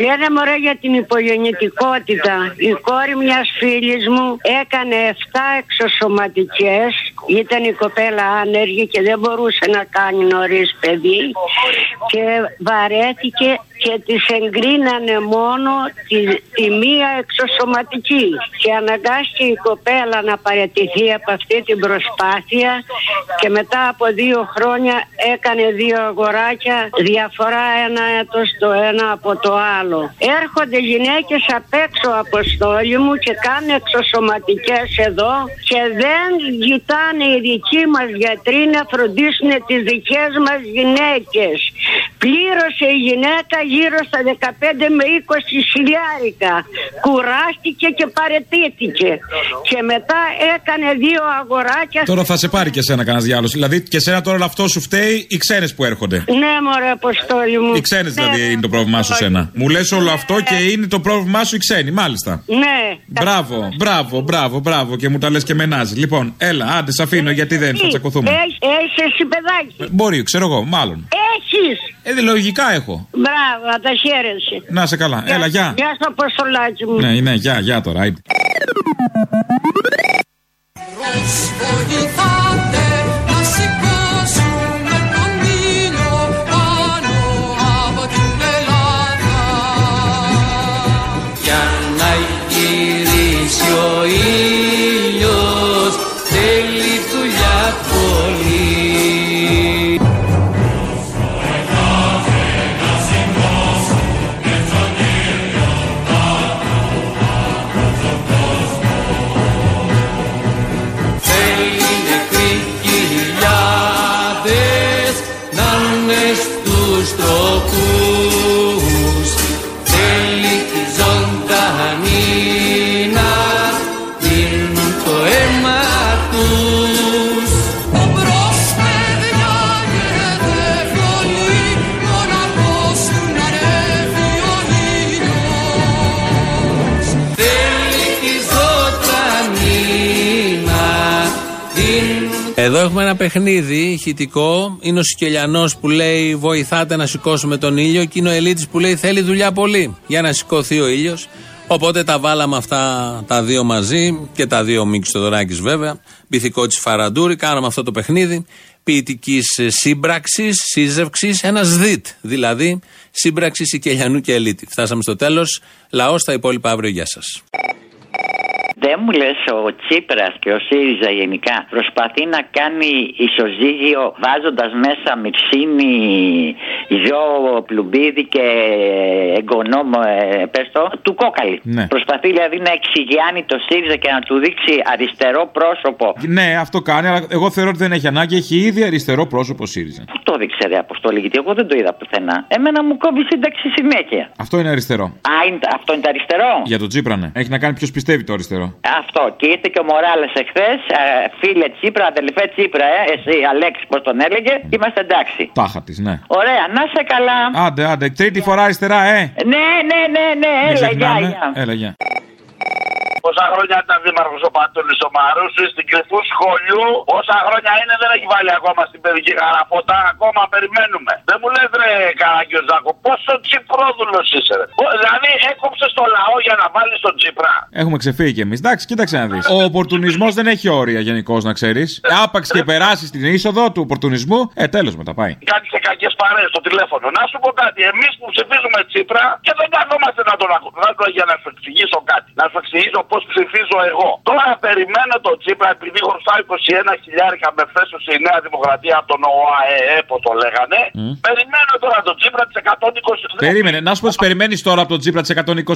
Speaker 19: Λένε μωρέ για την υπογεννητικότητα. Η κόρη μιας φίλης μου έκανε 7 εξωσωματικές. Ήταν η κοπέλα άνεργη και δεν μπορούσε να κάνει νωρίς παιδί. Και βαρέθηκε και της εγκρίνανε μόνο τη, τη μία εξωσωματική. Και αναγκάστηκε η κοπέλα να παραιτηθεί από αυτή την προσπάθεια και μετά από δύο χρόνια έκανε δύο αγοράκια διαφορά ένα έτος το ένα από το άλλο. Έρχονται γυναίκες απ' έξω αποστόλη μου και κάνουν εξωσωματικές εδώ και δεν κοιτάνε οι δικοί μας γιατροί να φροντίσουν τις δικές μας γυναίκες. Πλήρωσε η γυναίκα γύρω στα 15 με 20 χιλιάρικα. Κουράστηκε και παρετήθηκε. Και μετά έκανε δύο αγοράκια.
Speaker 15: Τώρα θα σε πάρει και σένα κανένας διάλογο. Δηλαδή και σένα τώρα όλο αυτό σου φταίει οι ξένες που έρχονται.
Speaker 19: Ναι, μωρέ, αποστόλη μου.
Speaker 15: Οι ξένες
Speaker 19: Ναι,
Speaker 15: δηλαδή είναι το πρόβλημά σου σένα. Μου λες όλο αυτό και είναι το πρόβλημά σου οι ξένοι, μάλιστα.
Speaker 19: Ναι.
Speaker 15: Μπράβο, μπράβο, μπράβο, μπράβο και μου τα λες και μενάζει. Λοιπόν, έλα, άντε, σε αφήνω γιατί δεν θα τσακωθούμε.
Speaker 19: Έχεις έχεις εσύ παιδάκι.
Speaker 15: Μπορεί, ξέρω εγώ, μάλλον.
Speaker 19: Έχεις.
Speaker 15: Ε, λογικά έχω.
Speaker 19: Μπράβο, να τα χαίρεσαι.
Speaker 15: Να σε καλά. Έλα, γεια.
Speaker 19: Γεια σου, Αποστολάκη μου.
Speaker 15: Ναι, ναι, γεια, γεια τώρα.
Speaker 1: Έχουμε ένα παιχνίδι ηχητικό. Είναι ο Σικελιανό που λέει Βοηθάτε να σηκώσουμε τον ήλιο. Και είναι ο Ελίτης που λέει Θέλει δουλειά πολύ για να σηκωθεί ο ήλιος. Οπότε τα βάλαμε αυτά τα δύο μαζί και τα δύο Μίκης Στοδωράκη βέβαια. Πυθικό της Φαραντούρη. Κάναμε αυτό το παιχνίδι ποιητικής σύμπραξης, σύζευξης, ένας διτ. Δηλαδή σύμπραξης Σικελιανού και Ελίτη. Φτάσαμε στο τέλος. Λαός στα υπόλοιπα αύριο. Γεια σας.
Speaker 27: Δεν μου λες ο Τσίπρας και ο ΣΥΡΙΖΑ γενικά προσπαθεί να κάνει ισοζύγιο βάζοντας μέσα Μυρσίνη, Ζω, Πλουμπίδη και εγγονό μου, ε, πες το, του Κόκαλη.
Speaker 15: Ναι.
Speaker 27: Προσπαθεί δηλαδή να εξηγιάνει το ΣΥΡΙΖΑ και να του δείξει αριστερό πρόσωπο.
Speaker 15: Ναι, αυτό κάνει, αλλά εγώ θεωρώ ότι δεν έχει ανάγκη. Έχει ήδη αριστερό πρόσωπο ΣΥΡΙΖΑ.
Speaker 27: Πού το δείξε ρε Αποστόλη, γιατί εγώ δεν το είδα πουθενά. Εμένα μου κόβει σύνταξη συνέχεια.
Speaker 15: Αυτό είναι αριστερό.
Speaker 27: Α, είναι, αυτό είναι το αριστερό;
Speaker 15: Για τον Τσίπρα, ναι. Έχει να κάνει ποιος πιστεύει το αριστερό.
Speaker 27: Αυτό. Και ήρθε και ο Μοράλες εχθές, φίλε Τσίπρα, αδελφέ Τσίπρα, ε, εσύ Αλέξης, πώς τον έλεγε, είμαστε εντάξει.
Speaker 15: Τάχα της, ναι.
Speaker 27: Ωραία, να σε καλά.
Speaker 15: Άντε, άντε, τρίτη φορά αριστερά, ε.
Speaker 27: Ναι, ναι, ναι, ναι,
Speaker 15: Μην
Speaker 27: έλα, γεια,
Speaker 15: ξεχνάμε.
Speaker 27: γεια.
Speaker 15: Έλα, γεια.
Speaker 28: Πόσα χρόνια ήταν δήμαρχος ο Πατούλη ο Μαρούση στην κρυφού σχολείου. Πόσα χρόνια είναι δεν έχει βάλει ακόμα στην παιδική γαραφότα. Ακόμα περιμένουμε. Δεν μου λες ρε Καραγκιόζάκο, πόσο τσιπρόδουλος είσαι. Ρε. Ω, Δηλαδή έκοψες το λαό για να βάλεις τον Τσίπρα.
Speaker 15: Έχουμε ξεφύγει κι εμείς. Εντάξει, κοίταξε να δεις. Ο οπορτουνισμός δεν έχει όρια γενικώς, να ξέρεις. Άπαξ και περάσεις την είσοδο του οπορτουνισμού, ε, τέλος μετά πάει.
Speaker 28: Κάτι σε κακές παρέ στο τηλέφωνο. Να σου πω κάτι. Εμείς που ψηφίζουμε Τσίπρα και δεν καθόμαστε να τον ακούμε. Να το για να σου εξηγήσω κάτι. Να σου εξηγήσω πώ ψηφίζω εγώ. Τώρα περιμένω τον Τσίπρα επειδή χρωστάω 21 χιλιάρικα με φέσωση η Νέα Δημοκρατία από τον ΟΑΕΕ που το λέγανε. Περιμένω τώρα τον Τσίπρα τη 120.
Speaker 15: Περίμενε, να σου πω, τι περιμένεις τώρα από τον Τζίπρα τη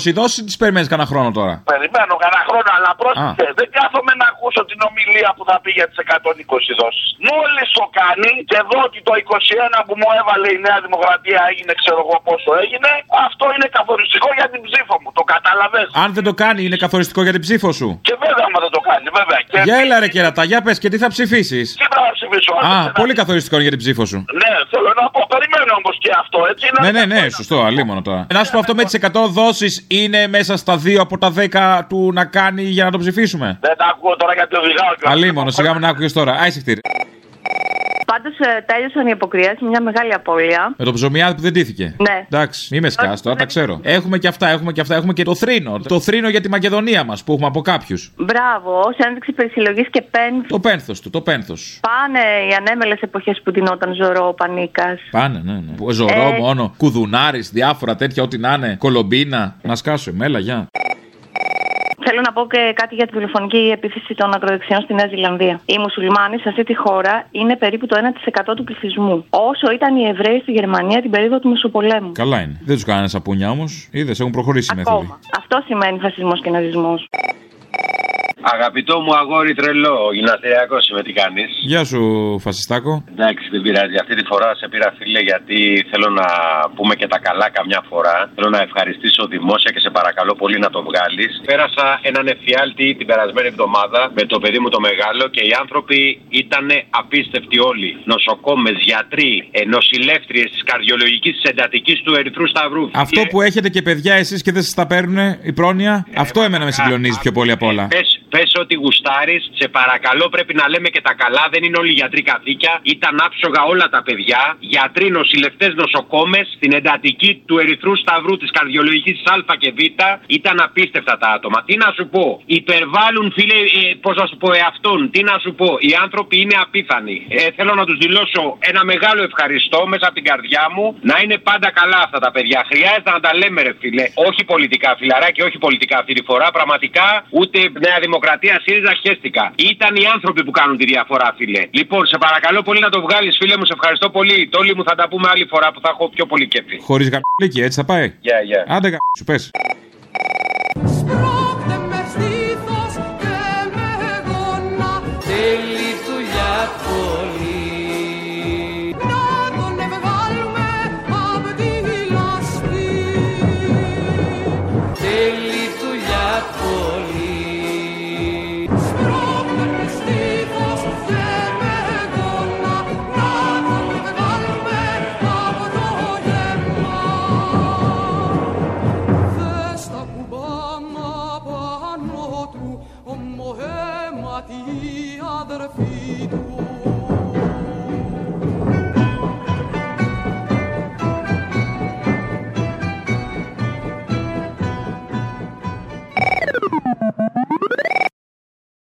Speaker 15: 120 δόσει ή τις περιμένεις κανένα χρόνο τώρα.
Speaker 28: Περιμένω κανένα χρόνο, αλλά πρόσεχε. Δεν κάθομαι να ακούσω την ομιλία που θα πει για τις 120 δόσεις. Μόλις το κάνει και δω ότι το 21 που μου έβαλε η Νέα Δημοκρατία έγινε, ξέρω εγώ πόσο έγινε, αυτό είναι καθοριστικό για την ψήφο μου. Το κατάλαβε.
Speaker 15: Αν δεν το κάνει, είναι καθοριστικό για την ψήφο σου.
Speaker 28: Και βέβαια, άμα δεν το κάνει, βέβαια. Και
Speaker 15: Για έλα ρε κερατά, για πες και τι θα ψηφίσεις.
Speaker 28: τι θα ψηφίσω,
Speaker 15: Α, πολύ καθοριστικό είναι για την ψήφο σου.
Speaker 28: Ναι, θέλω να πω, περιμένω όμως και αυτό, έτσι. να-
Speaker 15: Ναι, ναι, ναι, σωστό, αλίμονο τώρα. Να σου πω αυτό με τις 100 δόσεις είναι μέσα στα 2 από τα 10 του να κάνει για να το ψηφίσουμε.
Speaker 28: Δεν τα ακούω τώρα γιατί οδηγάω και
Speaker 15: Αλίμονο, σιγά μην άκουγε τώρα. Άισε χτύρι.
Speaker 29: Πάντως τέλειωσαν οι αποκριές, μια μεγάλη απώλεια.
Speaker 15: Με το ψωμιάδι που δεν τύθηκε.
Speaker 29: Ναι.
Speaker 15: Εντάξει, μη με σκάς τώρα, τα ξέρω. Έχουμε και αυτά, έχουμε και αυτά. Έχουμε και το θρήνο. Το θρήνο για τη Μακεδονία μας που έχουμε από κάποιους.
Speaker 29: Μπράβο, ω ένδειξη περισυλλογής και πένθ.
Speaker 15: Το πένθος του, το πένθος.
Speaker 29: Πάνε οι ανέμελες εποχές που τεινόταν ζωρό ο Πανίκας.
Speaker 15: Πάνε, ναι, ναι. Ζωρό
Speaker 29: Ε.
Speaker 15: μόνο, κουδουνάρης, διάφορα τέτοια, ό,τι να είναι. Κολομπίνα. Να σκάσω, μέλα, γεια.
Speaker 29: Θέλω να πω και κάτι για τη τηλεφωνική επίθεση των ακροδεξιών στη Νέα Ζηλανδία. Οι μουσουλμάνοι σε αυτή τη χώρα είναι περίπου το 1% του πληθυσμού. Όσο ήταν οι Εβραίοι στη Γερμανία την περίοδο του Μεσοπολέμου.
Speaker 15: Καλά είναι. Δεν τους κάνανε σαπούνια όμως. Είδες, έχουν προχωρήσει οι μέθοδοι.
Speaker 29: Ακόμα. Αυτό σημαίνει φασισμός και ναζισμός.
Speaker 30: Αγαπητό μου αγόρι τρελό, γυμναστηριακό είμαι, τι κάνεις;
Speaker 15: Γεια σου, Φασιστάκο.
Speaker 30: Εντάξει, δεν πειράζει. Αυτή τη φορά σε πήρα φίλε γιατί θέλω να πούμε και τα καλά καμιά φορά. Θέλω να ευχαριστήσω δημόσια και σε παρακαλώ πολύ να το βγάλεις. Πέρασα έναν εφιάλτη την περασμένη εβδομάδα με το παιδί μου το μεγάλο και οι άνθρωποι ήταν απίστευτοι όλοι. Νοσοκόμες, γιατροί, ε, νοσηλεύτριε της καρδιολογικής της εντατικής του Ερυθρού Σταυρού.
Speaker 15: Αυτό που έχετε και παιδιά εσείς και δεν σας τα παίρνουν η πρόνοια, αυτό εμένα με συγκλονίζει πιο πολύ απ' όλα.
Speaker 30: Πες, πες ότι γουστάρεις, σε παρακαλώ πρέπει να λέμε και τα καλά. Δεν είναι όλοι γιατροί καθήκια. Ήταν άψογα όλα τα παιδιά. Γιατροί, νοσηλευτές, νοσοκόμες στην εντατική του Ερυθρού Σταυρού της καρδιολογικής Α και Β. Ήταν απίστευτα τα άτομα. Τι να σου πω, υπερβάλλουν φίλε, ε, πώς να σου πω, εαυτόν. Τι να σου πω, οι άνθρωποι είναι απίθανοι. Ε, θέλω να τους δηλώσω ένα μεγάλο ευχαριστώ μέσα από την καρδιά μου. Να είναι πάντα καλά αυτά τα παιδιά. Χρειάζεται να τα λέμε, ρε φίλε. Όχι πολιτικά, φιλαράκι, όχι πολιτικά αυτή τη φορά. Πραγματικά ούτε Νέα Δημοκρατία, ΣΥΡΙΖΑ χέστηκα. Ήταν οι άνθρωποι που κάνουν τη διαφορά, φίλε. Λοιπόν, σε παρακαλώ πολύ να το βγάλεις, φίλε μου. Σε ευχαριστώ πολύ. Τόλοι μου θα τα πούμε άλλη φορά που θα έχω πιο πολύ κέφι.
Speaker 15: Χωρίς γαμπλίκι, έτσι θα πάει.
Speaker 30: Γεια, γεια.
Speaker 15: Άντε γα... σου
Speaker 5: πες.